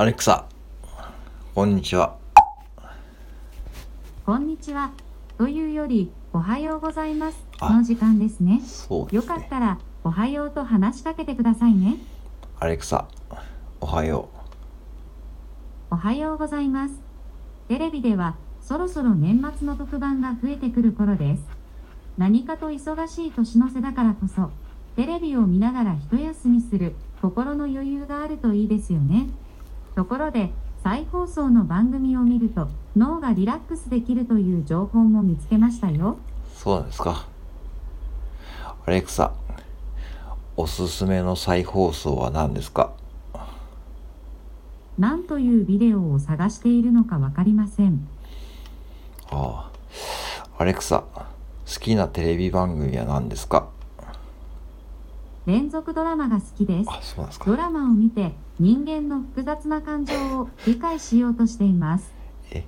アレクサ、こんにちは。こんにちは。というより、おはようございます。あの時間ですね。そうですね。よかったら、おはようと話しかけてくださいね。アレクサ、おはよおはようございます。テレビでは、そろそろ年末の特番が増えてくる頃です。何かと忙しい年の瀬だからこそ、テレビを見ながら一休みする心の余裕があるといいですよね。ところで、再放送の番組を見ると脳がリラックスできるという情報も見つけましたよ。う。そうなんですか。アレクサ、おすすめの再放送は何ですか？何というビデオを探しているのかわかりません。ああ。アレクサ、好きなテレビ番組は何ですか？連続ドラマが好きです。あ、そうなんですか。ドラマを見て人間の複雑な感情を理解しようとしています。え、